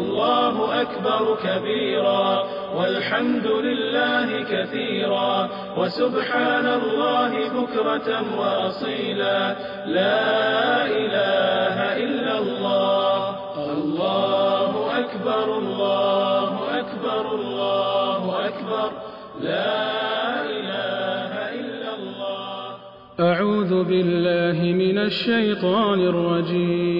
الله أكبر كبيرا والحمد لله كثيرا وسبحان الله بكرة وأصيلا. لا إله إلا الله الله أكبر الله أكبر الله أكبر. لا إله إلا الله. أعوذ بالله من الشيطان الرجيم.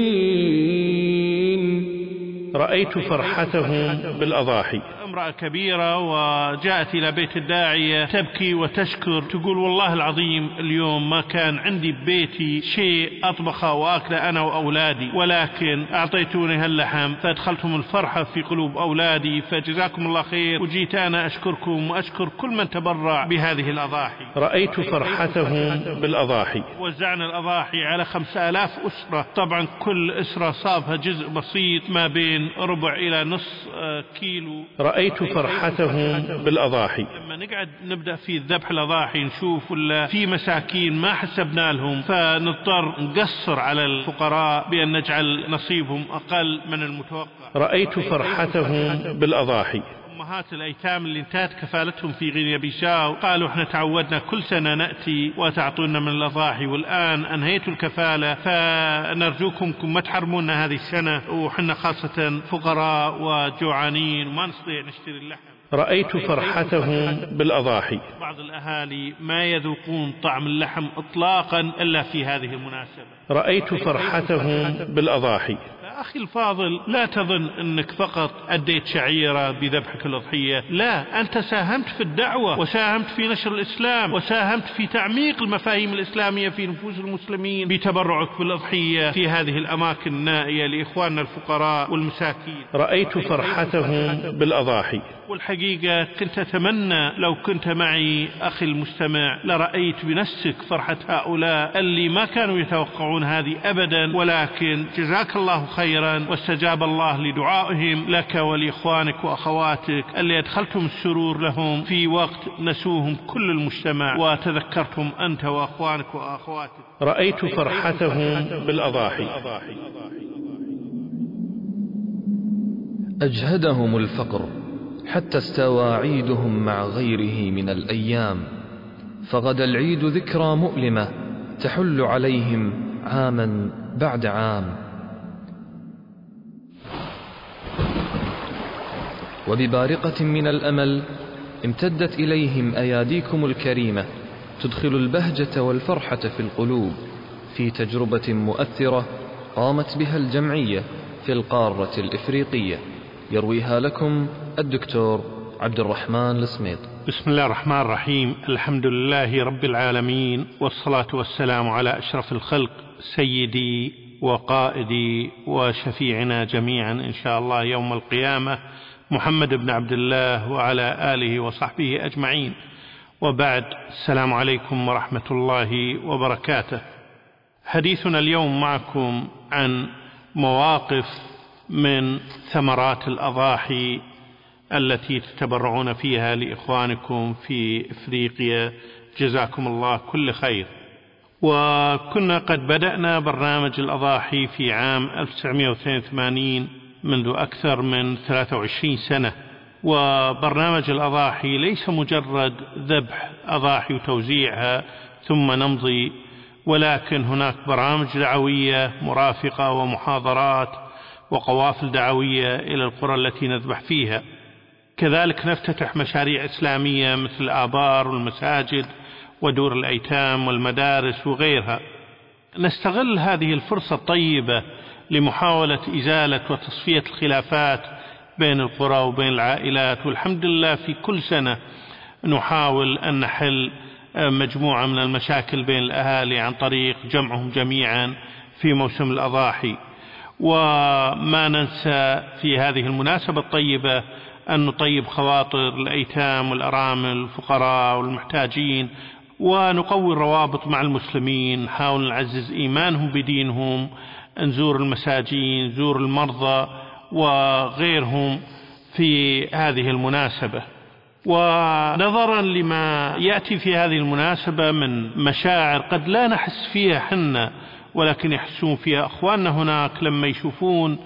رأيت فرحتهم بالأضاحي. امرأة كبيرة وجاءت إلى بيت الداعية تبكي وتشكر تقول والله العظيم اليوم ما كان عندي ببيتي شيء أطبخه وأكله أنا وأولادي ولكن أعطيتوني هاللحم فأدخلتم الفرحة في قلوب أولادي فجزاكم الله خير. وجيت أنا أشكركم وأشكر كل من تبرع بهذه الأضاحي. رأيت فرحتهم بالأضاحي. وزعنا الأضاحي على خمسة آلاف أسرة. طبعا كل أسرة صابها جزء بسيط ما بين ربع إلى نص آه، كيلو. رأيت فرحتهم بالأضاحي. لما نقعد نبدأ في ذبح الأضاحي نشوف ولا في مساكين ما حسبنا لهم فنضطر نقصر على الفقراء بأن نجعل نصيبهم أقل من المتوقع. رأيت فرحتهم. بالأضاحي. أمهات الأيتام اللي انتهت كفالتهم في غينيا بيساو قالوا إحنا تعودنا كل سنة نأتي وتعطونا من الأضاحي والآن أنهيتوا الكفالة فنرجوكم كم ما تحرمونا هذه السنة وحنا خاصة فقراء وجوعانين وما نستطيع نشتري اللحم. رأيت فرحتهم بالأضاحي. بعض الأهالي ما يذوقون طعم اللحم إطلاقا إلا في هذه المناسبة. رأيت فرحتهم بالأضاحي. أخي الفاضل لا تظن أنك فقط أديت شعيرة بذبحك الأضحية. لا أنت ساهمت في الدعوة وساهمت في نشر الإسلام وساهمت في تعميق المفاهيم الإسلامية في نفوس المسلمين بتبرعك بالأضحية في هذه الأماكن النائية لإخواننا الفقراء والمساكين. رأيت فرحتهم بالأضاحي. والحقيقة كنت أتمنى لو كنت معي أخي المستمع لرأيت بنفسك فرحة هؤلاء اللي ما كانوا يتوقعون هذه أبدا ولكن جزاك الله خيرا واستجاب الله لدعائهم لك ولإخوانك وأخواتك اللي أدخلتم السرور لهم في وقت نسوهم كل المجتمع وتذكرتم أنت وأخوانك وأخواتك. رأيت فرحتهم بالأضاحي. أجهدهم الفقر حتى استوى عيدهم مع غيره من الأيام فغدا العيد ذكرى مؤلمة تحل عليهم عاما بعد عام. وببارقة من الأمل امتدت إليهم أياديكم الكريمة تدخل البهجة والفرحة في القلوب في تجربة مؤثرة قامت بها الجمعية في القارة الإفريقية. يرويها لكم الدكتور عبد الرحمن السميط. بسم الله الرحمن الرحيم. الحمد لله رب العالمين والصلاة والسلام على أشرف الخلق سيدي وقائدي وشفيعنا جميعا إن شاء الله يوم القيامة. محمد بن عبد الله وعلى آله وصحبه أجمعين. وبعد السلام عليكم ورحمة الله وبركاته. حديثنا اليوم معكم عن مواقف من ثمرات الأضاحي التي تتبرعون فيها لإخوانكم في إفريقيا. جزاكم الله كل خير. وكنا قد بدأنا برنامج الأضاحي في عام 1982 منذ أكثر من 23 سنة وبرنامج الأضاحي ليس مجرد ذبح أضاحي وتوزيعها ثم نمضي ولكن هناك برامج دعوية مرافقة ومحاضرات وقوافل دعوية إلى القرى التي نذبح فيها. كذلك نفتتح مشاريع إسلامية مثل الآبار والمساجد ودور الأيتام والمدارس وغيرها. نستغل هذه الفرصة الطيبة لمحاولة إزالة وتصفية الخلافات بين القرى وبين العائلات. والحمد لله في كل سنة نحاول أن نحل مجموعة من المشاكل بين الأهالي عن طريق جمعهم جميعا في موسم الأضاحي. وما ننسى في هذه المناسبة الطيبة أن نطيب خواطر الأيتام والأرامل الفقراء والمحتاجين ونقوي الروابط مع المسلمين نحاول نعزز إيمانهم بدينهم نزور المساجين نزور المرضى وغيرهم في هذه المناسبة. ونظرا لما يأتي في هذه المناسبة من مشاعر قد لا نحس فيها حنا ولكن يحسون فيها أخواننا هناك لما يشوفون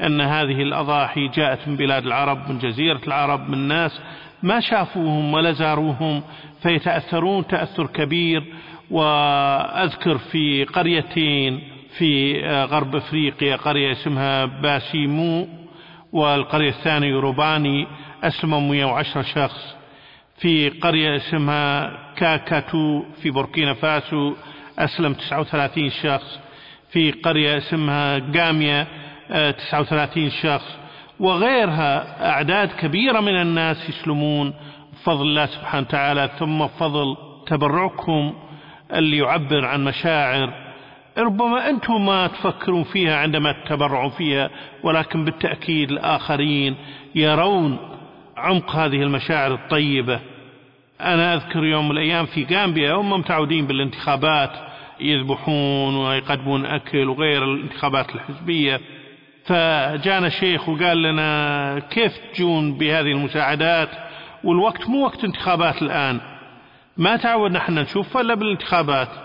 أن هذه الأضاحي جاءت من بلاد العرب من جزيرة العرب من ناس ما شافوهم ولا زاروهم فيتأثرون تأثر كبير. وأذكر في قريتين في غرب أفريقيا قرية اسمها باسيمو والقرية الثانية يوروباني أسلموا 110 شخص. في قرية اسمها كاكاتو في بوركينا فاسو أسلم 39 شخص. في قرية اسمها قامية 39 شخص. وغيرها أعداد كبيرة من الناس يسلمون بفضل الله سبحانه وتعالى ثم بفضل تبرعكم اللي يعبر عن مشاعر ربما أنتم ما تفكرون فيها عندما تتبرعون فيها ولكن بالتأكيد الآخرين يرون عمق هذه المشاعر الطيبة. أنا أذكر يوم من الأيام في غامبيا هم متعودين بالانتخابات يذبحون ويقدمون أكل وغير الانتخابات الحزبية. فجانا شيخ وقال لنا كيف تجون بهذه المساعدات؟ والوقت مو وقت انتخابات الآن. ما تعودنا إحنا نشوف إلا بالانتخابات.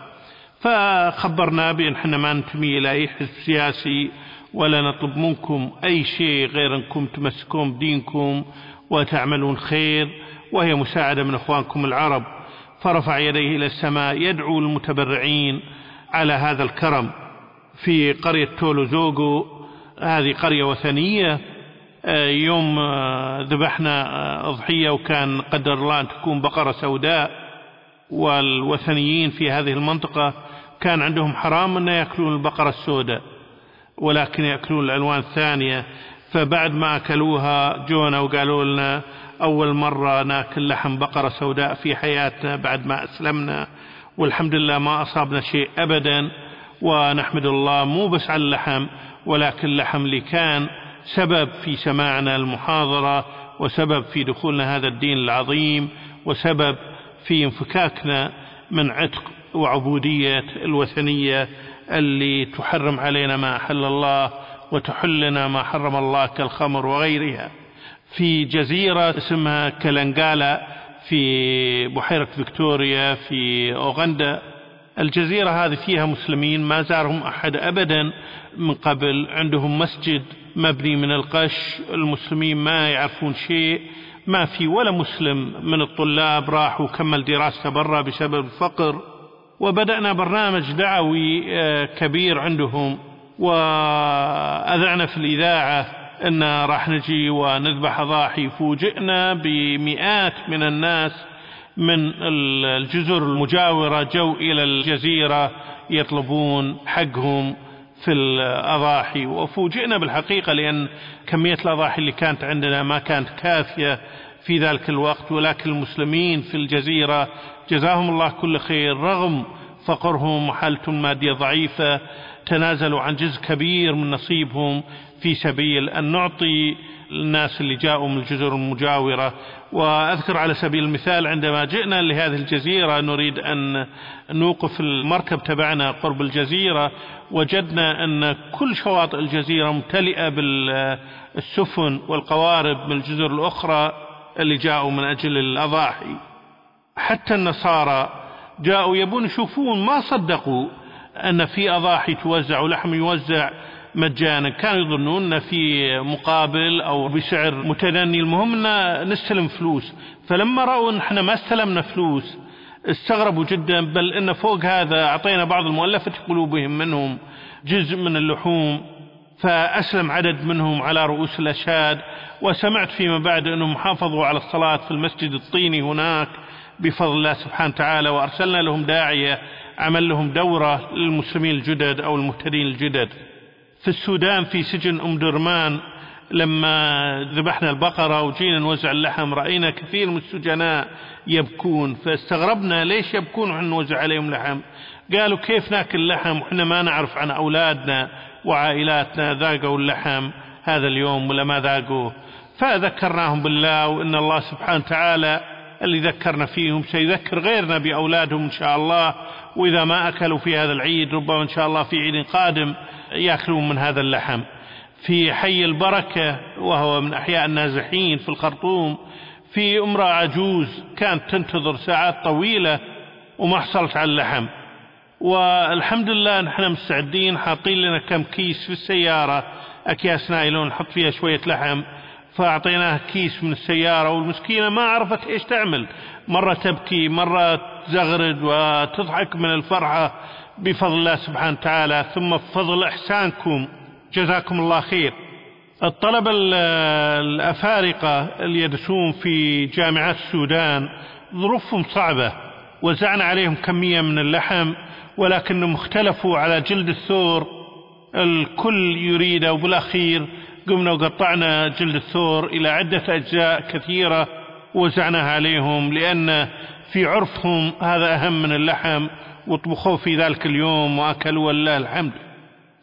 فخبرنا بأن إحنا ما ننتمي إلى أي حزب سياسي ولا نطلب منكم أي شيء غير أنكم تمسكون بدينكم وتعملون خير وهي مساعدة من أخوانكم العرب. فرفع يديه إلى السماء يدعو المتبرعين على هذا الكرم. في قرية تولو زوغو هذه قرية وثنية يوم ذبحنا أضحية وكان قدر الله أن تكون بقرة سوداء والوثنيين في هذه المنطقة كان عندهم حرام أن يأكلون البقرة السوداء ولكن يأكلون الألوان الثانية. فبعد ما أكلوها جونا وقالوا لنا أول مرة نأكل لحم بقرة سوداء في حياتنا بعد ما أسلمنا والحمد لله ما أصابنا شيء أبدا. ونحمد الله مو بس على اللحم ولكن اللحم اللي كان سبب في سماعنا المحاضرة وسبب في دخولنا هذا الدين العظيم وسبب في انفكاكنا من عتق وعبودية الوثنية اللي تحرم علينا ما أحل الله وتحلنا ما حرم الله كالخمر وغيرها. في جزيرة اسمها كلنقالا في بحيرة فيكتوريا في أوغندا. الجزيرة هذه فيها مسلمين ما زارهم أحد أبدا من قبل. عندهم مسجد مبني من القش المسلمين ما يعرفون شيء. ما في ولا مسلم من الطلاب راح وكمل دراسته برا بسبب الفقر وبدأنا برنامج دعوي كبير عندهم وأذعنا في الإذاعة أن راح نجي ونذبح أضاحي. فوجئنا بمئات من الناس من الجزر المجاورة جو إلى الجزيرة يطلبون حقهم في الأضاحي. وفوجئنا بالحقيقة لأن كمية الأضاحي اللي كانت عندنا ما كانت كافية في ذلك الوقت ولكن المسلمين في الجزيرة جزاهم الله كل خير. رغم فقرهم وحالتهم المادية ضعيفة تنازلوا عن جزء كبير من نصيبهم في سبيل أن نعطي الناس اللي جاءوا من الجزر المجاورة. وأذكر على سبيل المثال عندما جئنا لهذه الجزيرة نريد أن نوقف المركب تبعنا قرب الجزيرة وجدنا أن كل شواطئ الجزيرة ممتلئة بالسفن والقوارب من الجزر الأخرى اللي جاءوا من أجل الأضاحي. حتى النصارى جاءوا يبون يشوفون ما صدقوا أن في أضاحي توزع ولحم يوزع مجانا. كانوا يظنون أن في مقابل أو بسعر متدني. المهم أن نستلم فلوس. فلما رأوا أن إحنا ما استلمنا فلوس استغربوا جدا. بل أن فوق هذا أعطينا بعض المؤلفة قلوبهم منهم جزء من اللحوم. فأسلم عدد منهم على رؤوس الأشهاد. وسمعت فيما بعد أنهم حافظوا على الصلاة في المسجد الطيني هناك. بفضل الله سبحانه وتعالى وأرسلنا لهم داعية عمل لهم دورة للمسلمين الجدد أو المهتدين الجدد. في السودان في سجن أم درمان لما ذبحنا البقرة وجينا نوزع اللحم رأينا كثير من السجناء يبكون. فاستغربنا ليش يبكون وحنا نوزع عليهم لحم؟ قالوا كيف ناكل لحم؟ وحنا ما نعرف عن أولادنا وعائلاتنا ذاقوا اللحم هذا اليوم ولا ما ذاقوه. فذكرناهم بالله وإن الله سبحانه وتعالى اللي ذكرنا فيهم سيذكر غيرنا بأولادهم إن شاء الله. وإذا ما أكلوا في هذا العيد ربما إن شاء الله في عيد قادم يأكلون من هذا اللحم. في حي البركة وهو من أحياء النازحين في الخرطوم في امرأة عجوز كانت تنتظر ساعات طويلة وما حصلت على اللحم. والحمد لله نحن مستعدين حاطين لنا كم كيس في السيارة أكياس نايلون نحط فيها شوية لحم. فأعطيناها كيس من السيارة والمسكينة ما عرفت إيش تعمل. مرة تبكي مرة تزغرد وتضحك من الفرحة بفضل الله سبحانه وتعالى. ثم بفضل إحسانكم. جزاكم الله خير. الطلبة الأفارقة اللي يدرسون في جامعات السودان ظروفهم صعبة وزعنا عليهم كمية من اللحم ولكنهم اختلفوا على جلد الثور الكل يريده. وبالأخير قمنا وقطعنا جلد الثور إلى عدة أجزاء كثيرة وزعناها عليهم لأن في عرفهم هذا أهم من اللحم وطبخوه في ذلك اليوم وأكلوا ولله الحمد.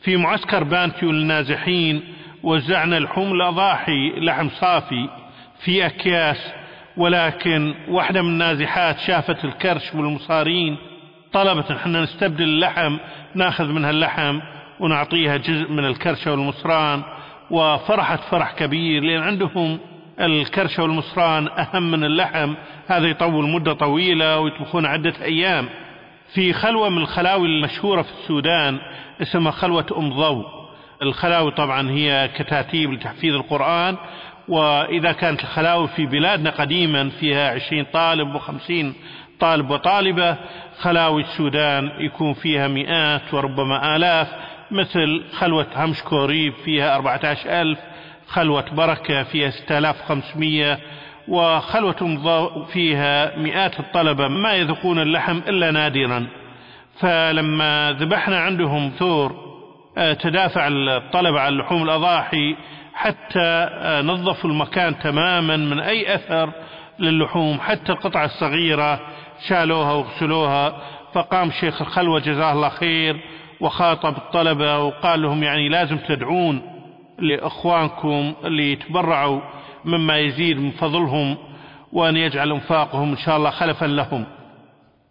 في معسكر بانتيو للنازحين وزعنا لحوم الأضاحي لحم صافي في أكياس ولكن واحدة من النازحات شافت الكرش والمصارين طلبت إحنا نستبدل اللحم ناخذ منها اللحم ونعطيها جزء من الكرشة والمصران. وفرحت فرح كبير لأن عندهم الكرشة والمصران أهم من اللحم. هذا يطول مدة طويلة ويطبخون عدة أيام. في خلوة من الخلاوي المشهورة في السودان اسمها خلوة أم ضو. الخلاوي طبعا هي كتاتيب لتحفيظ القرآن وإذا كانت الخلاوي في بلادنا قديما فيها عشرين طالب وخمسين طالب وطالبة خلاوي السودان يكون فيها مئات وربما آلاف مثل خلوة همش كوريب فيها 14 ألف خلوة بركة فيها 6500 وخلوة فيها مئات الطلبة ما يذوقون اللحم إلا نادرا. فلما ذبحنا عندهم ثور آه، تدافع الطلبة عن لحوم الأضاحي حتى آه، نظفوا المكان تماما من أي أثر للحوم حتى القطعة الصغيرة شالوها وغسلوها. فقام شيخ الخلوة جزاه الله خير وخاطب الطلبة وقال لهم يعني لازم تدعون لإخوانكم اللي يتبرعوا مما يزيد من فضلهم وأن يجعل أنفاقهم إن شاء الله خلفا لهم.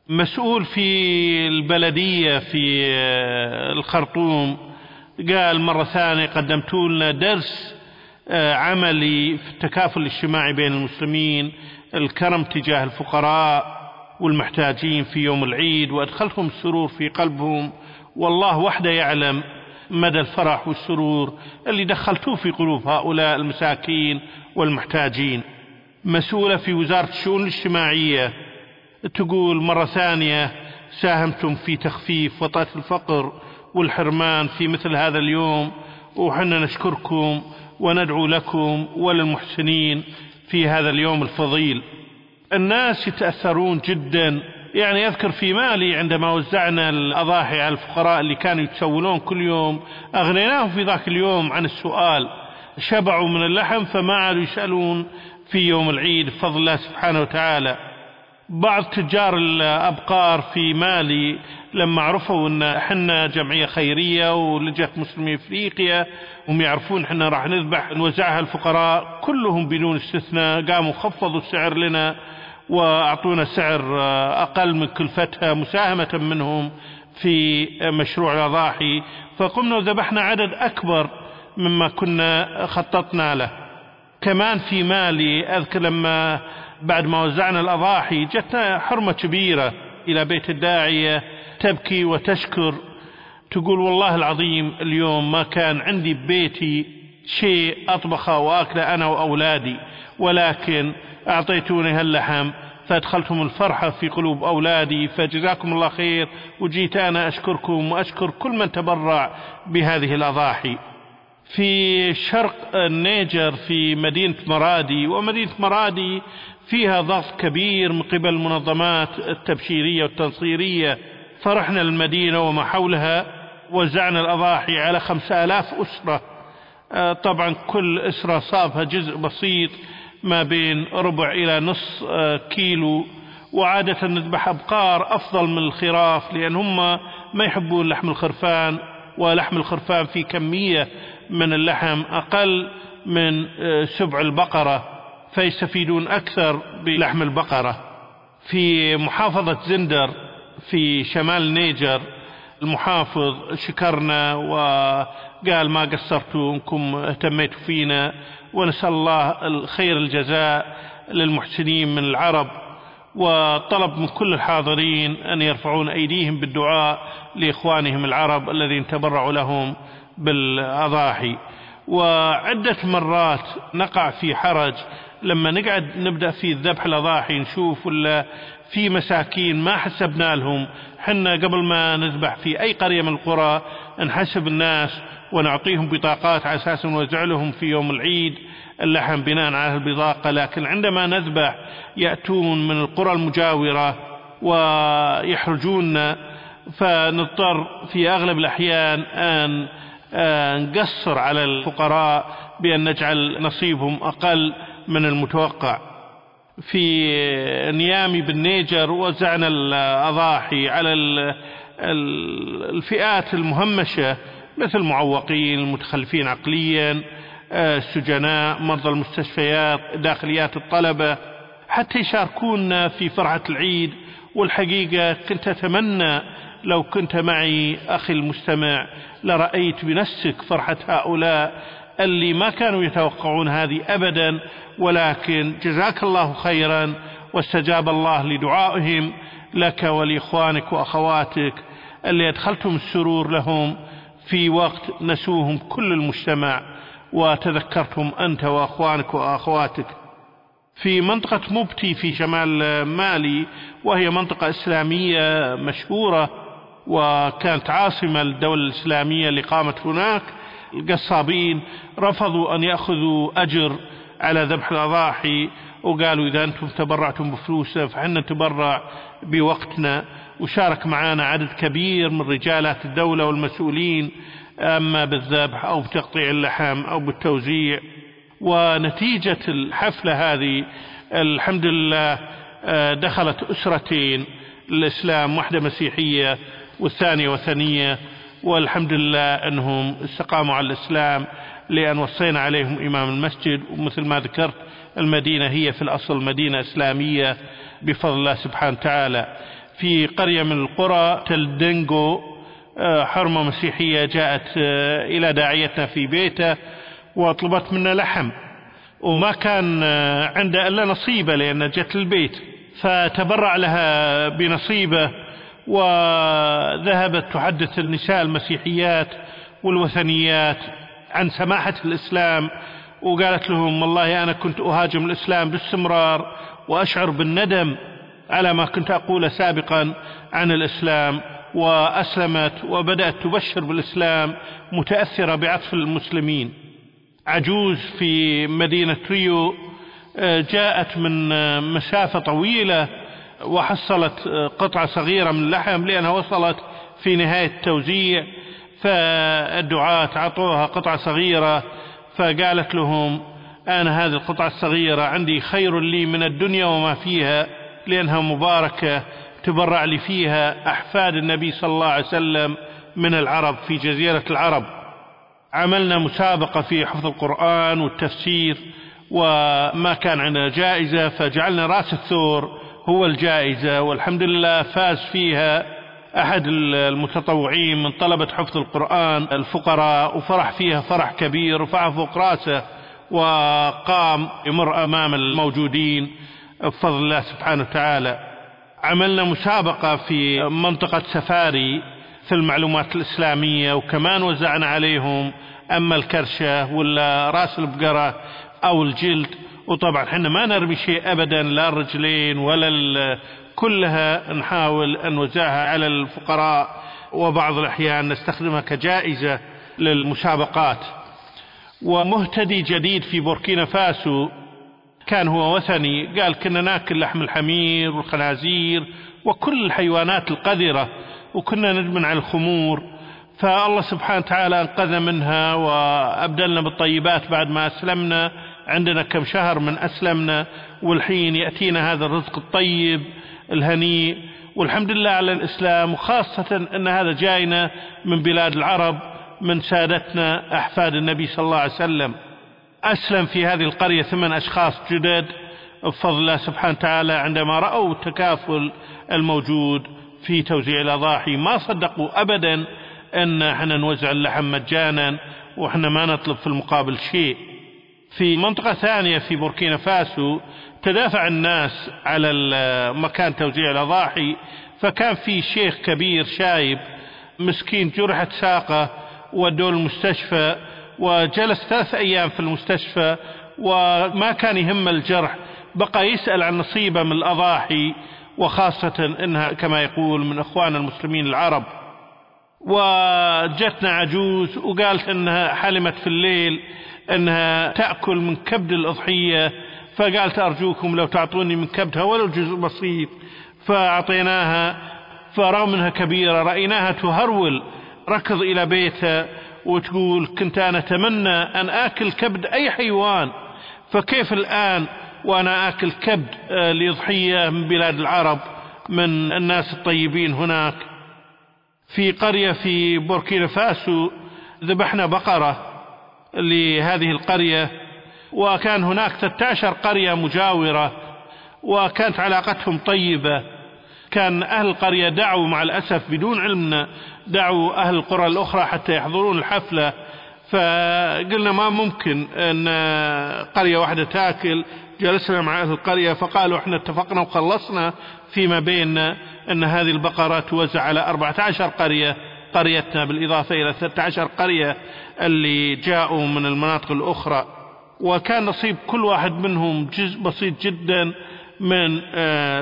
مسؤول في البلدية في الخرطوم قال مرة ثانية قدمتوا لنا درس آه، عملي في التكافل الاجتماعي بين المسلمين الكرم تجاه الفقراء والمحتاجين في يوم العيد وأدخلتهم السرور في قلبهم والله وحده يعلم مدى الفرح والسرور اللي دخلتوه في قلوب هؤلاء المساكين والمحتاجين. مسؤولة في وزارة الشؤون الاجتماعية تقول مرة ثانية ساهمتم في تخفيف وطأة الفقر والحرمان في مثل هذا اليوم وحنا نشكركم وندعو لكم وللمحسنين في هذا اليوم الفضيل. الناس يتأثرون جدا يعني أذكر في مالي عندما وزعنا الأضاحي على الفقراء اللي كانوا يتسولون كل يوم أغنيناهم في ذاك اليوم عن السؤال شبعوا من اللحم فما عادوا يسألون في يوم العيد بفضل الله سبحانه وتعالى. بعض تجار الأبقار في مالي لما عرفوا إن إحنا جمعية خيرية ولجأة مسلمي إفريقيا هم يعرفون إحنا راح نذبح نوزعها الفقراء كلهم بدون استثناء قاموا خفضوا السعر لنا. وأعطونا سعر أقل من كلفتها مساهمة منهم في مشروع الأضاحي. فقمنا وذبحنا عدد أكبر مما كنا خططنا له. كمان في مالي أذكر لما بعد ما وزعنا الأضاحي جتنا حرمة كبيرة إلى بيت الداعية تبكي وتشكر تقول والله العظيم اليوم ما كان عندي ببيتي شيء أطبخه وأكله أنا وأولادي ولكن أعطيتوني هاللحم فأدخلتم الفرحة في قلوب أولادي فجزاكم الله خير وجيت أنا أشكركم وأشكر كل من تبرع بهذه الأضاحي. في شرق النيجر في مدينة مرادي ومدينة مرادي فيها ضغط كبير من قبل المنظمات التبشيرية والتنصيرية. فرحنا المدينة وما حولها وزعنا الأضاحي على خمسة آلاف أسرة. طبعا كل أسرة صابها جزء بسيط ما بين ربع إلى نص آه، كيلو. وعادة نذبح أبقار أفضل من الخراف لأن هم ما يحبون لحم الخرفان ولحم الخرفان في كمية من اللحم أقل من آه، سبع البقرة فيستفيدون أكثر بلحم البقرة. في محافظة زندر في شمال نيجر المحافظ شكرنا وقال ما قصرتوا انكم اهتميتوا فينا ونسأل الله الخير الجزاء للمحسنين من العرب وطلب من كل الحاضرين أن يرفعون أيديهم بالدعاء لإخوانهم العرب الذين تبرعوا لهم بالأضاحي. وعدة مرات نقع في حرج. لما نقعد نبدأ في ذبح الأضاحي نشوف ولا في مساكين ما حسبنا لهم. حنا قبل ما نذبح في أي قرية من القرى نحسب الناس ونعطيهم بطاقات على أساس نوزع لهم في يوم العيد. اللحم بناء على البطاقة لكن عندما نذبح يأتون من القرى المجاورة ويحرجون فنضطر في أغلب الأحيان أن نقصر على الفقراء بأن نجعل نصيبهم أقل من المتوقع. في نيامي بالنيجر وزعنا الأضاحي على الفئات المهمشة مثل المعوقين المتخلفين عقليا السجناء مرضى المستشفيات داخليات الطلبة حتى يشاركونا في فرحة العيد. والحقيقة كنت أتمنى لو كنت معي أخي المستمع لرأيت بنفسك فرحة هؤلاء اللي ما كانوا يتوقعون هذه أبدا ولكن جزاك الله خيرا واستجاب الله لدعائهم لك ولإخوانك وأخواتك اللي أدخلتم السرور لهم في وقت نسوهم كل المجتمع وتذكرتم أنت وأخوانك وأخواتك. في منطقة مبتي في شمال مالي وهي منطقة إسلامية مشهورة وكانت عاصمة للدولة الإسلامية اللي قامت هناك. القصابين رفضوا أن يأخذوا أجر على ذبح الأضاحي وقالوا إذا أنتم تبرعتم بفلوسه فحنا نتبرع بوقتنا. وشارك معنا عدد كبير من رجالات الدولة والمسؤولين أما بالذبح أو بتقطيع اللحم أو بالتوزيع. ونتيجة الحفلة هذه الحمد لله دخلت أسرتين. الإسلام واحدة مسيحية والثانية وثنية والحمد لله أنهم استقاموا على الإسلام لأن وصينا عليهم إمام المسجد. ومثل ما ذكرت المدينة هي في الأصل مدينة إسلامية بفضل الله سبحانه وتعالى. في قرية من القرى تلدنجو حرمة مسيحية جاءت إلى داعيتنا في بيته وطلبت منا لحم. وما كان عنده إلا نصيبة لأن جت البيت فتبرع لها بنصيبة وذهبت تحدث النساء المسيحيات والوثنيات عن سماحة الإسلام وقالت لهم والله أنا كنت أهاجم الإسلام باستمرار وأشعر بالندم على ما كنت أقول سابقا عن الإسلام وأسلمت وبدأت تبشر بالإسلام متأثرة بعطف المسلمين. عجوز في مدينة ريو جاءت من مسافة طويلة وحصلت قطعة صغيرة من اللحم لأنها وصلت في نهاية التوزيع فالدعاة عطوها قطعة صغيرة فقالت لهم أنا هذه القطعة الصغيرة عندي خير لي من الدنيا وما فيها لأنها مباركة تبرع لي فيها أحفاد النبي صلى الله عليه وسلم من العرب في جزيرة العرب. عملنا مسابقة في حفظ القرآن والتفسير وما كان عندنا جائزة فجعلنا رأس الثور هو الجائزة والحمد لله فاز فيها أحد المتطوعين من طلبة حفظ القرآن الفقراء وفرح فيها فرح كبير رفعه فوق رأسه وقام يمر أمام الموجودين بفضل الله سبحانه وتعالى. عملنا مسابقة في منطقة سفاري في المعلومات الإسلامية وكمان وزعنا عليهم أما الكرشة ولا رأس البقرة أو الجلد. وطبعا إحنا ما نرمي شيء أبدا لا الرجلين ولا كلها نحاول أن نوزعها على الفقراء. وبعض الأحيان نستخدمها كجائزة للمسابقات. ومهتدي جديد في بوركينا فاسو. كان هو وثني قال كنا ناكل لحم الحمير والخنازير وكل الحيوانات القذرة وكنا ندمن على الخمور. فالله سبحانه وتعالى أنقذنا منها وأبدلنا بالطيبات بعد ما أسلمنا. عندنا كم شهر من أسلمنا والحين يأتينا هذا الرزق الطيب الهنيء. والحمد لله على الإسلام وخاصة أن هذا جاينا من بلاد العرب من سادتنا أحفاد النبي صلى الله عليه وسلم. أسلم في هذه القرية ثمان أشخاص جدد بفضل الله سبحانه وتعالى عندما رأوا التكافل الموجود في توزيع الأضاحي. ما صدقوا أبدا أن إحنا نوزع اللحم مجانا وإحنا ما نطلب في المقابل شيء. في منطقة ثانية في بوركينا فاسو تدافع الناس على مكان توزيع الأضاحي فكان في شيخ كبير شايب مسكين جرحت ساقة ودوه المستشفى وجلس ثلاث أيام في المستشفى وما كان يهم الجرح بقى يسأل عن نصيبه من الأضاحي وخاصة إنها كما يقول من إخوان المسلمين العرب. وجتنا عجوز وقالت إنها حلمت في الليل إنها تأكل من كبد الأضحية فقالت أرجوكم لو تعطوني من كبدها ولو جزء بسيط. فأعطيناها فرغم أنها كبيرة رأيناها تهرول ركض إلى بيتها وتقول كنت أنا أتمنى أن آكل كبد أي حيوان فكيف الآن وأنا آكل كبد لضحية من بلاد العرب من الناس الطيبين هناك؟ في قرية في بوركينا فاسو ذبحنا بقرة لهذه القرية وكان هناك 13 قرية مجاورة وكانت علاقتهم طيبة. كان أهل القرية دعوا مع الأسف بدون علمنا دعوا أهل القرى الأخرى حتى يحضرون الحفلة. فقلنا ما ممكن أن قرية واحدة تأكل. جلسنا مع أهل القرية فقالوا إحنا اتفقنا وخلصنا فيما بيننا أن هذه البقرة توزع على 14 قرية. قريتنا بالإضافة إلى 13 قرية. اللي جاءوا من المناطق الأخرى. وكان نصيب كل واحد منهم جزء بسيط جدا من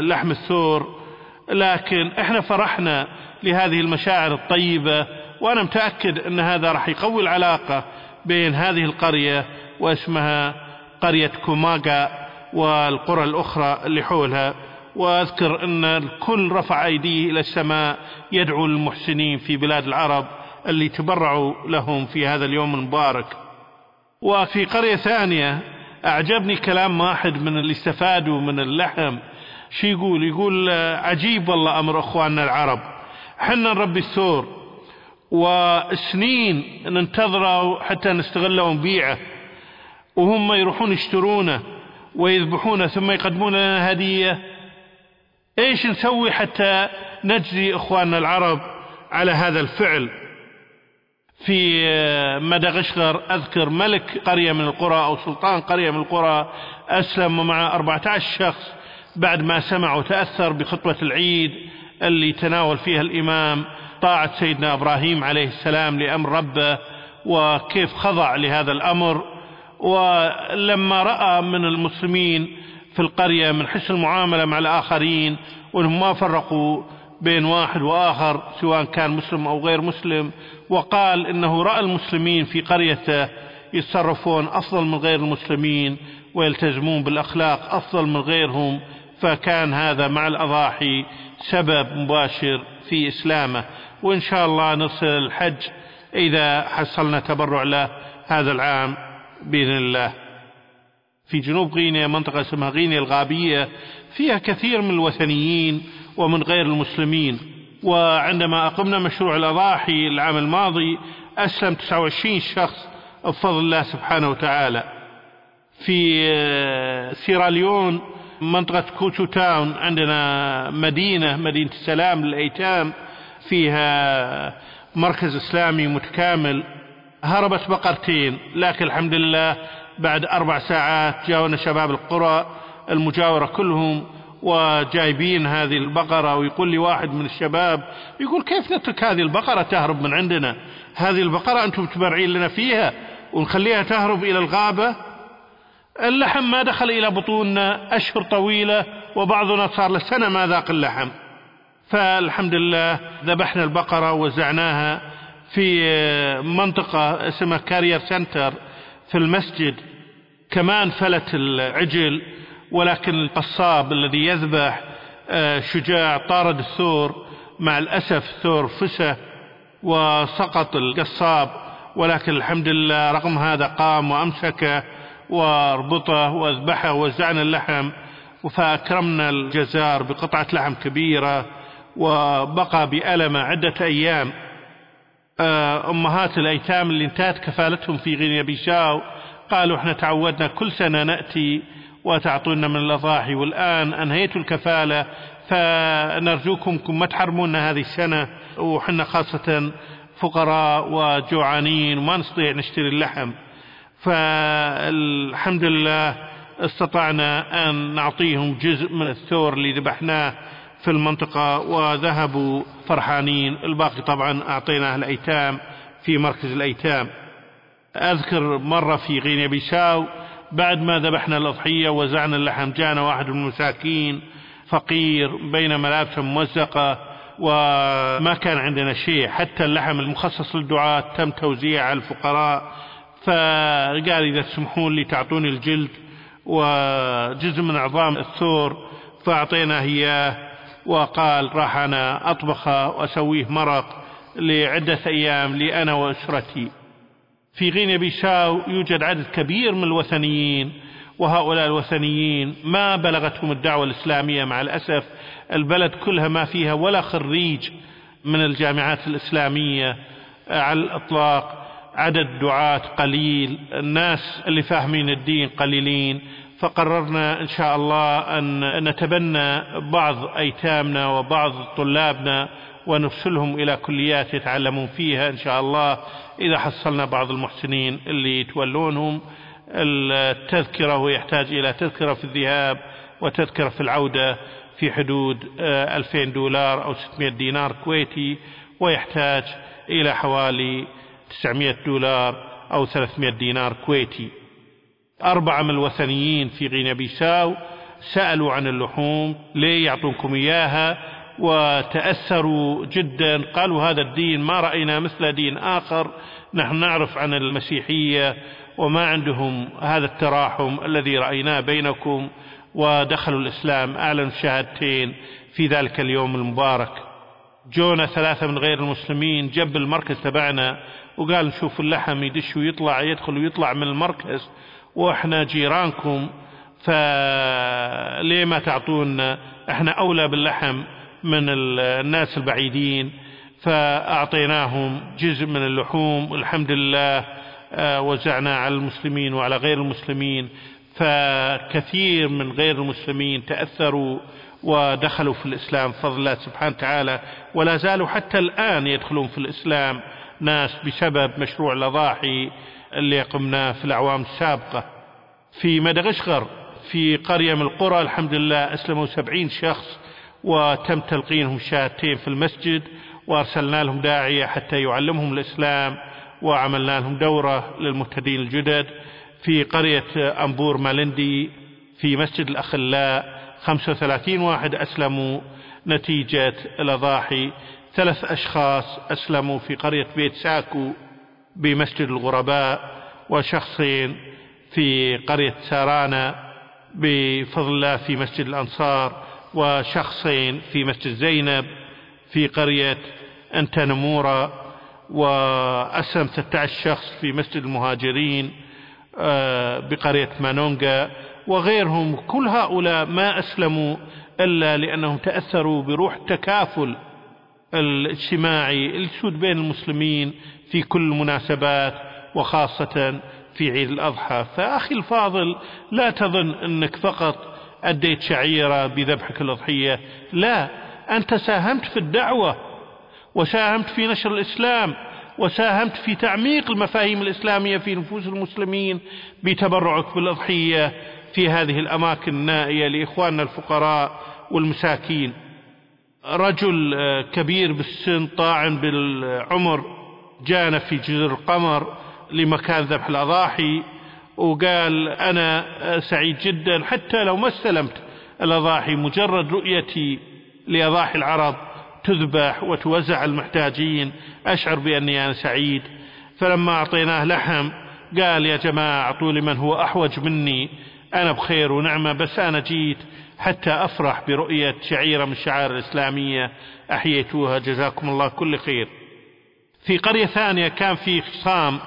لحم الثور. لكن إحنا فرحنا لهذه المشاعر الطيبة وأنا متأكد أن هذا راح يقوي العلاقة بين هذه القرية واسمها قرية كوماغا والقرى الأخرى اللي حولها. وأذكر أن الكل رفع أيديه إلى السماء يدعو للمحسنين في بلاد العرب. اللي تبرعوا لهم في هذا اليوم المبارك. وفي قرية ثانية أعجبني كلام واحد من اللي استفادوا من اللحم. شي يقول؟ يقول عجيب والله أمر أخواننا العرب. حنا نربي الثور وسنين ننتظره حتى نستغله ونبيعه وهم يروحون يشترونه ويذبحونه ثم يقدمون لنا هدية. إيش نسوي حتى نجزي إخواننا العرب على هذا الفعل؟ في مدغشقر أذكر ملك قرية من القرى أو سلطان قرية من القرى أسلم مع 14 شخص بعد ما سمع وتأثر بخطبة العيد اللي تناول فيها الإمام طاعة سيدنا إبراهيم عليه السلام لأمر ربه وكيف خضع لهذا الأمر. ولما رأى من المسلمين في القرية من حسن المعاملة مع الآخرين وأنهم ما فرقوا بين واحد وآخر سواء كان مسلم أو غير مسلم وقال إنه رأى المسلمين في قريته يتصرفون أفضل من غير المسلمين ويلتزمون بالأخلاق أفضل من غيرهم فكان هذا مع الأضاحي سبب مباشر في إسلامه. وإن شاء الله نصل الحج إذا حصلنا تبرع له هذا العام بإذن الله. في جنوب غينيا منطقة اسمها غينيا الغابية فيها كثير من الوثنيين ومن غير المسلمين. وعندما أقمنا مشروع الأضاحي العام الماضي أسلم 29 شخص بفضل الله سبحانه وتعالى. في سيراليون منطقة كوتو تاون عندنا مدينة مدينة السلام للأيتام فيها مركز إسلامي متكامل. هربت بقرتين لكن الحمد لله بعد أربع ساعات جاونا شباب القرى المجاورة كلهم وجايبين هذه البقرة ويقول لي واحد من الشباب يقول كيف نترك هذه البقرة تهرب من عندنا؟ هذه البقرة أنتم متبرعين لنا فيها ونخليها تهرب إلى الغابة؟ اللحم ما دخل إلى بطوننا أشهر طويلة وبعضنا صار له سنة ما ذاق اللحم. فالحمد لله ذبحنا البقرة ووزعناها في منطقة اسمها كارير Center في المسجد. كمان فلت العجل ولكن القصاب الذي يذبح آه، شجاع طارد الثور مع الأسف الثور رفسه وسقط القصاب ولكن الحمد لله رغم هذا قام وأمسكه واربطه وأذبحه ووزعنا اللحم فأكرمنا الجزار بقطعة لحم كبيرة وبقى بألمه عدة أيام. آه، أمهات الأيتام اللي انتهت كفالتهم في غينيا بيشاو قالوا إحنا تعودنا كل سنة نأتي وتعطونا من الأضاحي والآن أنهيتوا الكفالة فنرجوكم ما تحرمونا هذه السنة وحنا خاصة فقراء وجوعانين وما نستطيع نشتري اللحم. فالحمد لله استطعنا أن نعطيهم جزء من الثور اللي ذبحناه في المنطقة وذهبوا فرحانين. الباقي طبعا أعطيناه الأيتام في مركز الأيتام. أذكر مرة في غينيا بيساو بعد ما ذبحنا الأضحية وزعنا اللحم جانا واحد من المساكين فقير بين ملابسه ممزقة وما كان عندنا شيء حتى اللحم المخصص للدعاة تم توزيعه على الفقراء. فقال إذا تسمحون لي تعطوني الجلد وجزء من عظام الثور فأعطيناه إياه وقال راح أنا أطبخه وأسويه مرق لعدة أيام لي أنا وأسرتي. في غينيا بيساو يوجد عدد كبير من الوثنيين وهؤلاء الوثنيين ما بلغتهم الدعوة الإسلامية مع الأسف البلد كلها ما فيها ولا خريج من الجامعات الإسلامية على الإطلاق عدد دعاة قليل الناس اللي فاهمين الدين قليلين فقررنا إن شاء الله أن نتبنى بعض أيتامنا وبعض طلابنا ونرسلهم إلى كليات يتعلمون فيها إن شاء الله. إذا حصلنا بعض المحسنين اللي يتولونهم التذكرة ويحتاج إلى تذكرة في الذهاب وتذكرة في العودة في حدود 2000 دولار أو 600 دينار كويتي ويحتاج إلى حوالي 900 دولار أو 300 دينار كويتي. أربعة من الوثنيين في غينيا بيساو سألوا عن اللحوم ليه يعطونكم إياها؟ وتأثروا جدا قالوا هذا الدين ما رأينا مثل دين آخر نحن نعرف عن المسيحية وما عندهم هذا التراحم الذي رأيناه بينكم ودخلوا الإسلام. أعلن شهادتين في ذلك اليوم المبارك. جونا ثلاثة من غير المسلمين جنب المركز تبعنا وقال نشوف اللحم يدش ويطلع يدخل ويطلع من المركز وإحنا جيرانكم فليه ما تعطونا؟ إحنا أولى باللحم. من الناس البعيدين فأعطيناهم جزء من اللحوم الحمد لله آه، وزعنا على المسلمين وعلى غير المسلمين فكثير من غير المسلمين تأثروا ودخلوا في الإسلام بفضل الله سبحانه وتعالى ولا زالوا حتى الآن يدخلون في الإسلام ناس بسبب مشروع الأضاحي اللي قمناه في الأعوام السابقة. في مدغشقر في قرية من القرى الحمد لله أسلموا سبعين شخص وتم تلقينهم شهادتين في المسجد وأرسلنا لهم داعية حتى يعلمهم الإسلام وعملنا لهم دورة للمهتدين الجدد. في قرية أنبور مالندي في مسجد الأخلاء 35 واحد أسلموا. نتيجة الأضاحي ثلاث أشخاص أسلموا في قرية بيت ساكو بمسجد الغرباء وشخصين في قرية سارانا بفضل الله في مسجد الأنصار. وشخصين في مسجد زينب في قرية أنتنمورا وأسلم 16 شخص في مسجد المهاجرين آه، بقرية مانونغا وغيرهم كل هؤلاء ما أسلموا إلا لأنهم تأثروا بروح التكافل الاجتماعي السود بين المسلمين في كل المناسبات وخاصة في عيد الأضحى. فأخي الفاضل لا تظن أنك فقط أديت شعيرة بذبحك الأضحية. لا أنت ساهمت في الدعوة وساهمت في نشر الإسلام وساهمت في تعميق المفاهيم الإسلامية في نفوس المسلمين بتبرعك بالأضحية في هذه الأماكن النائية لإخواننا الفقراء والمساكين. رجل كبير بالسن طاعن بالعمر جانا في جزر القمر لمكان ذبح الأضاحي. وقال أنا سعيد جدا حتى لو ما استلمت. الأضاحي مجرد رؤيتي لأضاحي العرب تذبح وتوزع المحتاجين. أشعر بأني أنا سعيد. فلما أعطيناه لحم قال يا جماعة أعطوا لمن هو أحوج مني. أنا بخير ونعمة بس أنا جيت حتى أفرح برؤية شعيرة من الشعائر الإسلامية. أحييتوها جزاكم الله كل خير. في قرية ثانية كان في خصام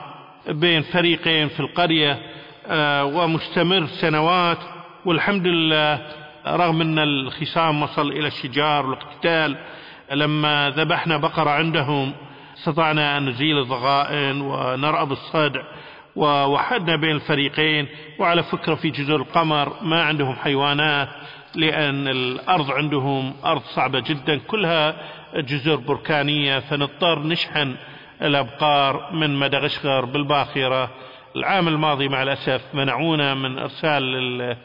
بين فريقين في القرية آه، ومستمر سنوات والحمد لله رغم أن الخصام وصل إلى الشجار والاقتتال لما ذبحنا بقرة عندهم استطعنا أن نزيل الضغائن ونرأب الصدع ووحدنا بين الفريقين وعلى فكرة في جزر القمر ما عندهم حيوانات لأن الأرض عندهم أرض صعبة جدا كلها جزر بركانية فنضطر نشحن الأبقار من مدغشقر بالباخرة. العام الماضي مع الأسف منعونا من إرسال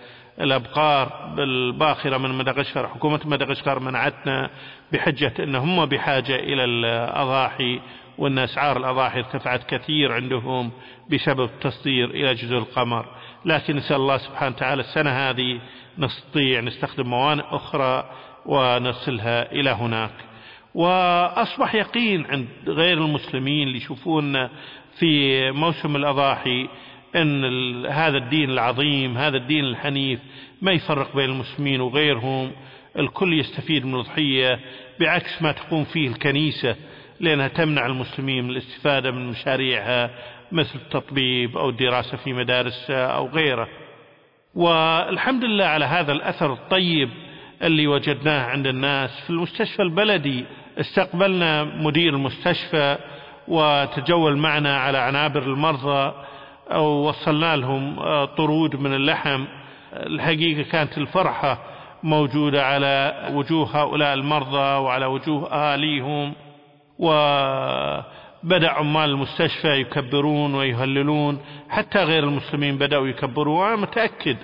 الأبقار بالباخرة من مدغشقر. حكومة مدغشقر منعتنا بحجة أنهم بحاجة إلى الأضاحي وأن أسعار الأضاحي ارتفعت كثير عندهم بسبب التصدير إلى جزر القمر. لكن نسأل الله سبحانه وتعالى السنة هذه نستطيع نستخدم موانئ أخرى ونرسلها إلى هناك. وأصبح يقين عند غير المسلمين اللي يشوفون في موسم الأضاحي أن هذا الدين العظيم هذا الدين الحنيف ما يفرق بين المسلمين وغيرهم. الكل يستفيد من الضحية بعكس ما تقوم فيه الكنيسة لأنها تمنع المسلمين من الاستفادة من مشاريعها مثل التطبيب أو الدراسة في مدارسها أو غيره. والحمد لله على هذا الأثر الطيب اللي وجدناه عند الناس في المستشفى البلدي. استقبلنا مدير المستشفى وتجول معنا على عنابر المرضى ووصلنا لهم طرود من اللحم. الحقيقة كانت الفرحة موجودة على وجوه هؤلاء المرضى وعلى وجوه أهاليهم وبدأ عمال المستشفى يكبرون ويهللون حتى غير المسلمين بدأوا يكبرون. وأنا متأكد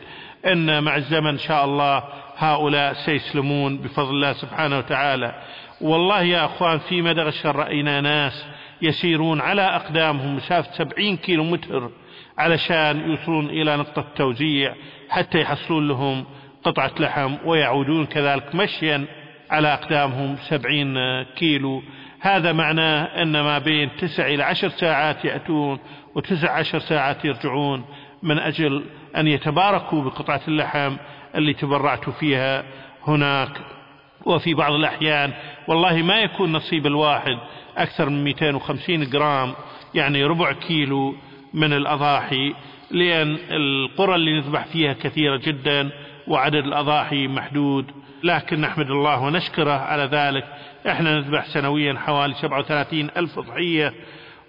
أن مع الزمن إن شاء الله هؤلاء سيسلمون بفضل الله سبحانه وتعالى. والله يا أخوان في مدغشقر رأينا ناس يسيرون على أقدامهم مسافة سبعين كيلو متر علشان يوصلون إلى نقطة توزيع حتى يحصلون لهم قطعة لحم ويعودون كذلك مشيا على أقدامهم سبعين كيلو. هذا معناه أن ما بين تسع إلى عشر ساعات يأتون وتسع عشر ساعات يرجعون من أجل أن يتباركوا بقطعة اللحم اللي تبرعت فيها هناك. وفي بعض الأحيان والله ما يكون نصيب الواحد أكثر من 250 جرام يعني ربع كيلو من الأضاحي لأن القرى اللي نذبح فيها كثيرة جدا وعدد الأضاحي محدود. لكن نحمد الله ونشكره على ذلك. إحنا نذبح سنويا حوالي 37 ألف ضحية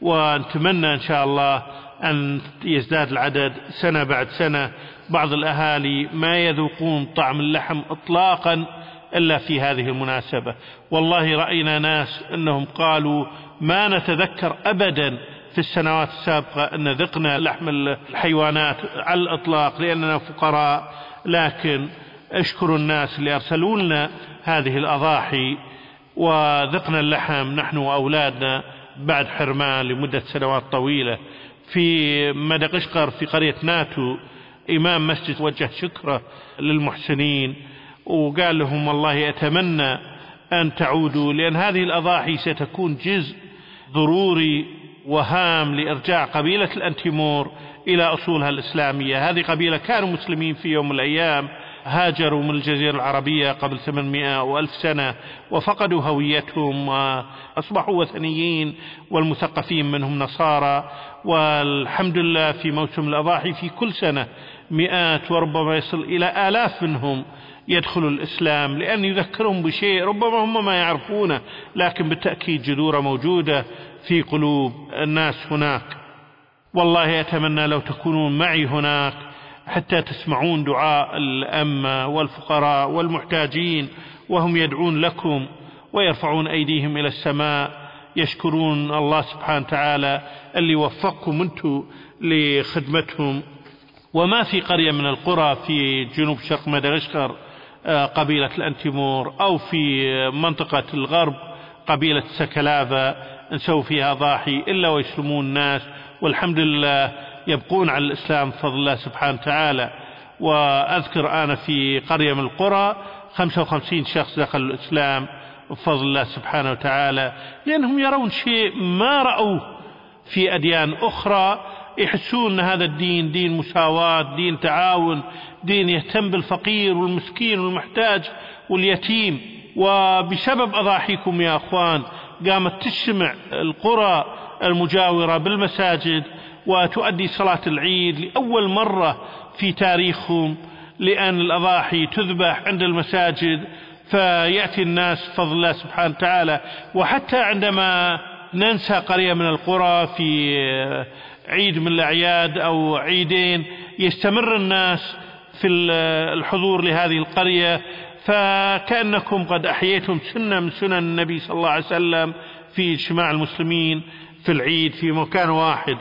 ونتمنى إن شاء الله أن يزداد العدد سنة بعد سنة. بعض الأهالي ما يذوقون طعم اللحم إطلاقا. إلا في هذه المناسبة. والله رأينا ناس أنهم قالوا ما نتذكر أبدا في السنوات السابقة أن ذقنا لحم الحيوانات على الإطلاق لأننا فقراء. لكن اشكروا الناس اللي أرسلوا لنا هذه الأضاحي وذقنا اللحم نحن وأولادنا بعد حرمان لمدة سنوات طويلة. في مدغشقر في قرية ناتو إمام مسجد وجه شكره للمحسنين. وقال لهم والله أتمنى أن تعودوا لأن هذه الأضاحي ستكون جزء ضروري وهام لإرجاع قبيلة الأنتيمور إلى أصولها الإسلامية. هذه قبيلة كانوا مسلمين في يوم من الأيام هاجروا من الجزيرة العربية قبل 800 وألف سنة وفقدوا هويتهم وأصبحوا وثنيين والمثقفين منهم نصارى. والحمد لله في موسم الأضاحي في كل سنة مئات وربما يصل إلى آلاف منهم يدخل الإسلام لأن يذكرهم بشيء ربما هم ما يعرفونه لكن بالتأكيد جذورة موجودة في قلوب الناس هناك. والله أتمنى لو تكونون معي هناك حتى تسمعون دعاء الأمة والفقراء والمحتاجين وهم يدعون لكم ويرفعون أيديهم إلى السماء يشكرون الله سبحانه وتعالى اللي وفقكم أنتم لخدمتهم. وما في قرية من القرى في جنوب شرق مدغشقر قبيلة الأنتيمور أو في منطقة الغرب قبيلة سكلافا نسوي فيها ضاحي إلا ويسلمون الناس. والحمد لله يبقون على الإسلام بفضل الله سبحانه وتعالى. وأذكر أنا في قرية من القرى 55 شخص دخلوا الإسلام بفضل الله سبحانه وتعالى لأنهم يرون شيء ما رأوه في أديان أخرى. يحسون أن هذا الدين دين مساواة دين تعاون دين يهتم بالفقير والمسكين والمحتاج واليتيم. وبسبب أضاحيكم يا أخوان قامت تجتمع القرى المجاورة بالمساجد وتؤدي صلاة العيد لأول مرة في تاريخهم لأن الأضاحي تذبح عند المساجد فيأتي الناس فضل الله سبحانه وتعالى. وحتى عندما ننسى قرية من القرى في عيد من الأعياد أو عيدين يستمر الناس في الحضور لهذه القرية فكأنكم قد أحييتم سنة من سنن النبي صلى الله عليه وسلم في اجتماع المسلمين في العيد في مكان واحد.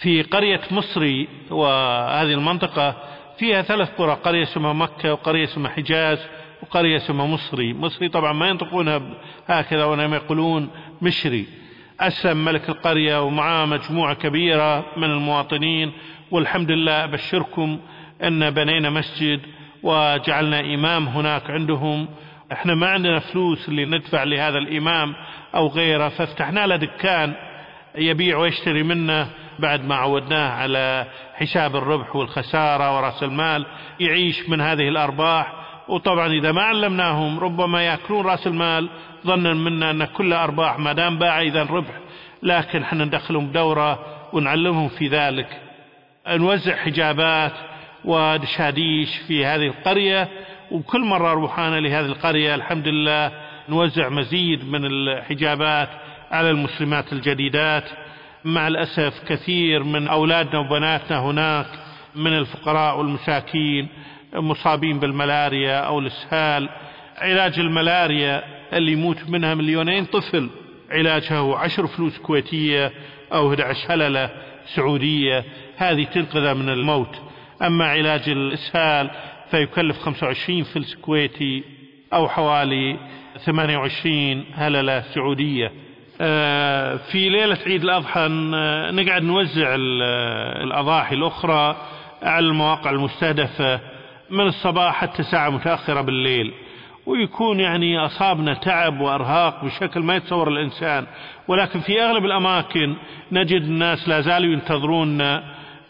في قرية مصري وهذه المنطقة فيها ثلاث قرى قرية اسمها مكة وقرية اسمها حجاز وقرية اسمها مصري. مصري طبعا ما ينطقونها هكذا وإنما يقولون مشري. أسلم ملك القرية ومعاه مجموعة كبيرة من المواطنين والحمد لله أبشركم أن بنينا مسجد وجعلنا إمام هناك عندهم. إحنا ما عندنا فلوس اللي ندفع لهذا الإمام أو غيره فافتحنا له دكان يبيع ويشتري منه بعد ما عودناه على حساب الربح والخسارة ورأس المال يعيش من هذه الأرباح. وطبعا إذا ما علمناهم ربما يأكلون رأس المال ظنا منا أن كل أرباح ما دام باع إذا ربح لكن إحنا ندخلهم بدورة ونعلمهم في ذلك. نوزع حجابات ودشاديش في هذه القرية وكل مرة أروح أنا لهذه القرية الحمد لله نوزع مزيد من الحجابات على المسلمات الجديدات. مع الأسف كثير من أولادنا وبناتنا هناك من الفقراء والمساكين. مصابين بالملاريا أو الإسهال علاج الملاريا اللي يموت منها مليونين طفل علاجها عشر فلوس كويتية أو 11 هللة سعودية هذه تنقذه من الموت. أما علاج الإسهال فيكلف 25 فلس كويتي أو حوالي 28 هللة سعودية. آه، في ليلة عيد الأضحى نقعد نوزع الأضاحي الأخرى على المواقع المستهدفة. من الصباح حتى ساعة متأخرة بالليل ويكون يعني أصابنا تعب وأرهاق بشكل ما يتصور الإنسان. ولكن في أغلب الأماكن نجد الناس لا زالوا ينتظرون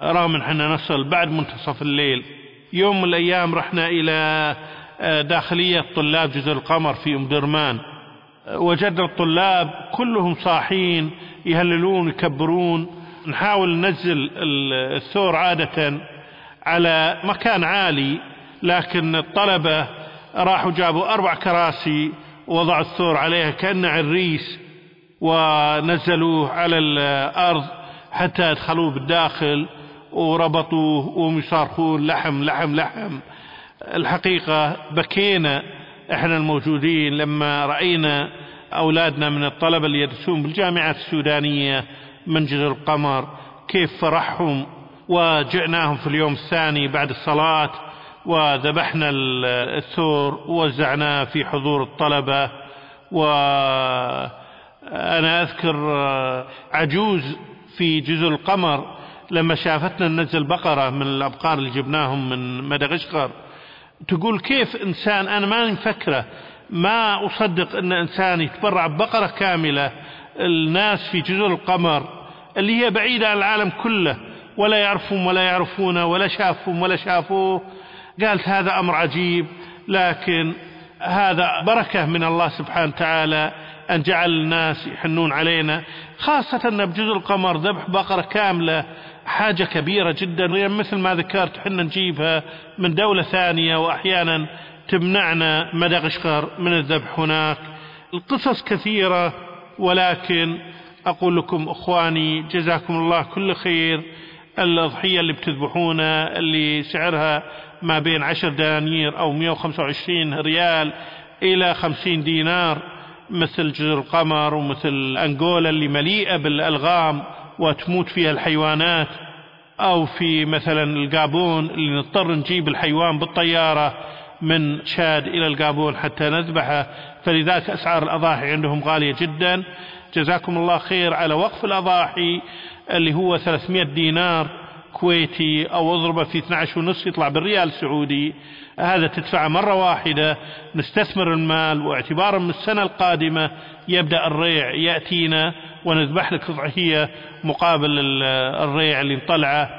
رغم أن إحنا نصل بعد منتصف الليل. يوم من الأيام رحنا إلى آه، داخلية طلاب جزر القمر في أم درمان. وجدنا الطلاب كلهم صاحين يهللون يكبرون. نحاول ننزل الثور عادة على مكان عالي لكن الطلبة راحوا جابوا أربع كراسي ووضعوا الثور عليها كأنه عريس ونزلوه على الأرض حتى يدخلوه بالداخل وربطوه وهم يصارخون لحم لحم لحم. الحقيقة بكينا إحنا الموجودين لما رأينا أولادنا من الطلبة اللي يدرسون بالجامعات السودانية من جزر القمر كيف فرحهم. وجئناهم في اليوم الثاني بعد الصلاة وذبحنا الثور ووزعناه في حضور الطلبة. وأنا أذكر عجوز في جزر القمر لما شافتنا ننزل بقرة من الأبقار اللي جبناهم من مدغشقر. تقول كيف إنسان أنا ما مفكرة ما أصدق أن إنسان يتبرع ببقرة كاملة الناس في جزر القمر اللي هي بعيدة عن العالم كله ولا يعرفون ولا يعرفون ولا شافهم ولا شافوه. قالت هذا أمر عجيب لكن هذا بركة من الله سبحانه وتعالى أن جعل الناس يحنون علينا خاصة أن بجزر القمر ذبح بقرة كاملة حاجة كبيرة جدا مثل ما ذكرت حنا نجيبها من دولة ثانية وأحيانا تمنعنا مدغشقر من الذبح هناك. القصص كثيرة ولكن أقول لكم أخواني جزاكم الله كل خير. الأضحية اللي بتذبحونها اللي سعرها ما بين عشر دنانير أو 125 ريال إلى 50 دينار مثل جزر القمر ومثل أنغولا اللي مليئة بالألغام وتموت فيها الحيوانات أو في مثلا القابون اللي نضطر نجيب الحيوان بالطيارة من شاد إلى القابون حتى نذبحه. فلذلك أسعار الأضاحي عندهم غالية جدا. جزاكم الله خير على وقف الأضاحي اللي هو 300 دينار. كويتي أو اضربه في 12 ونص يطلع بالريال السعودي. هذا تدفعه مرة واحدة. نستثمر المال واعتبارا من السنة القادمة. يبدأ الريع يأتينا ونذبح لك أضحية مقابل الريع اللي انطلعه.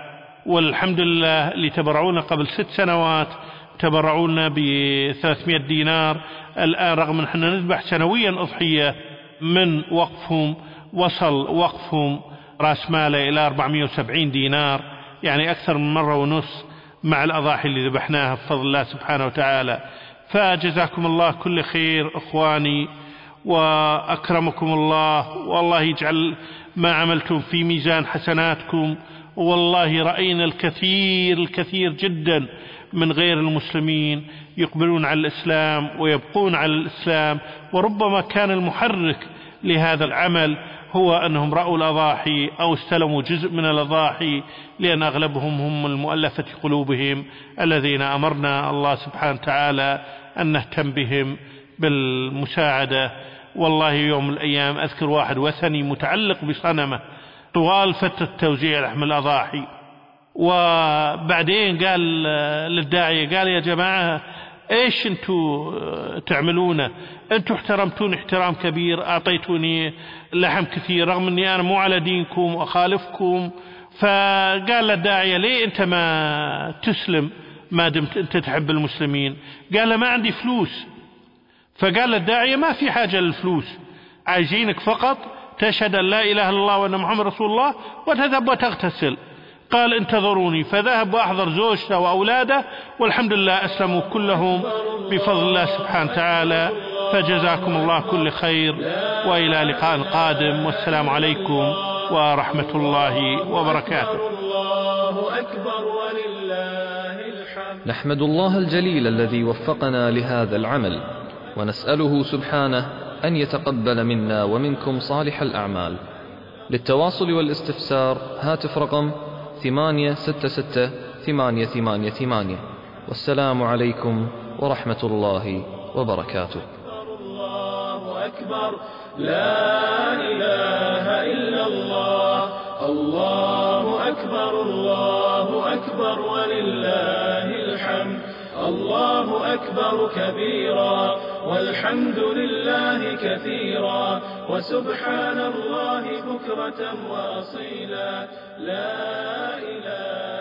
والحمد لله اللي تبرعونا قبل ست سنوات. تبرعونا ب 300 دينار. الآن رغم أن إحنا نذبح سنويا أضحية من وقفهم؟ وصل وقفهم. رأس ماله إلى 470 دينار. يعني أكثر من مرة ونص مع الأضاحي اللي ذبحناها بفضل الله سبحانه وتعالى. فجزاكم الله كل خير إخواني وأكرمكم الله. والله يجعل ما عملتم في ميزان حسناتكم. والله رأينا الكثير الكثير جدا من غير المسلمين يقبلون على الإسلام ويبقون على الإسلام. وربما كان المحرك لهذا العمل هو أنهم رأوا الأضاحي أو استلموا جزء من الأضاحي لأن أغلبهم هم المؤلفة قلوبهم الذين أمرنا الله سبحانه وتعالى أن نهتم بهم بالمساعدة. والله يوم الأيام أذكر واحد وثني متعلق بصنمة طوال فترة توزيع لحم الأضاحي. وبعدين قال للداعية قال يا جماعة إيش أنتم تعملونه أنتم احترمتوني احترام كبير أعطيتوني لحم كثير رغم إني أنا مو على دينكم وأخالفكم. فقال للداعية ليه أنت ما تسلم ما دمت أنت تحب المسلمين. قال له ما عندي فلوس. فقال للداعية ما في حاجة للفلوس. عايزينك فقط تشهد أن لا إله إلا الله وأن محمد رسول الله وتذهب وتغتسل. قال انتظروني. فذهب وأحضر زوجته وأولاده والحمد لله أسلموا كلهم بفضل الله سبحانه وتعالى. فجزاكم الله كل خير وإلى لقاء قادم والسلام عليكم ورحمة الله وبركاته. الله أكبر ولله الحمد نحمد الله الجليل الذي وفقنا لهذا العمل ونسأله سبحانه أن يتقبل منا ومنكم صالح الأعمال. للتواصل والاستفسار هاتف رقم ثمانية ستة ستة ثمانية ثمانية ثمانية. والسلام عليكم ورحمة الله وبركاته. أكبر. لا إله إلا الله. الله أكبر الله أكبر ولله الحمد. الله أكبر كبيرا والحمد لله كثيرا. وسبحان الله بكرة وأصيلا. لا إله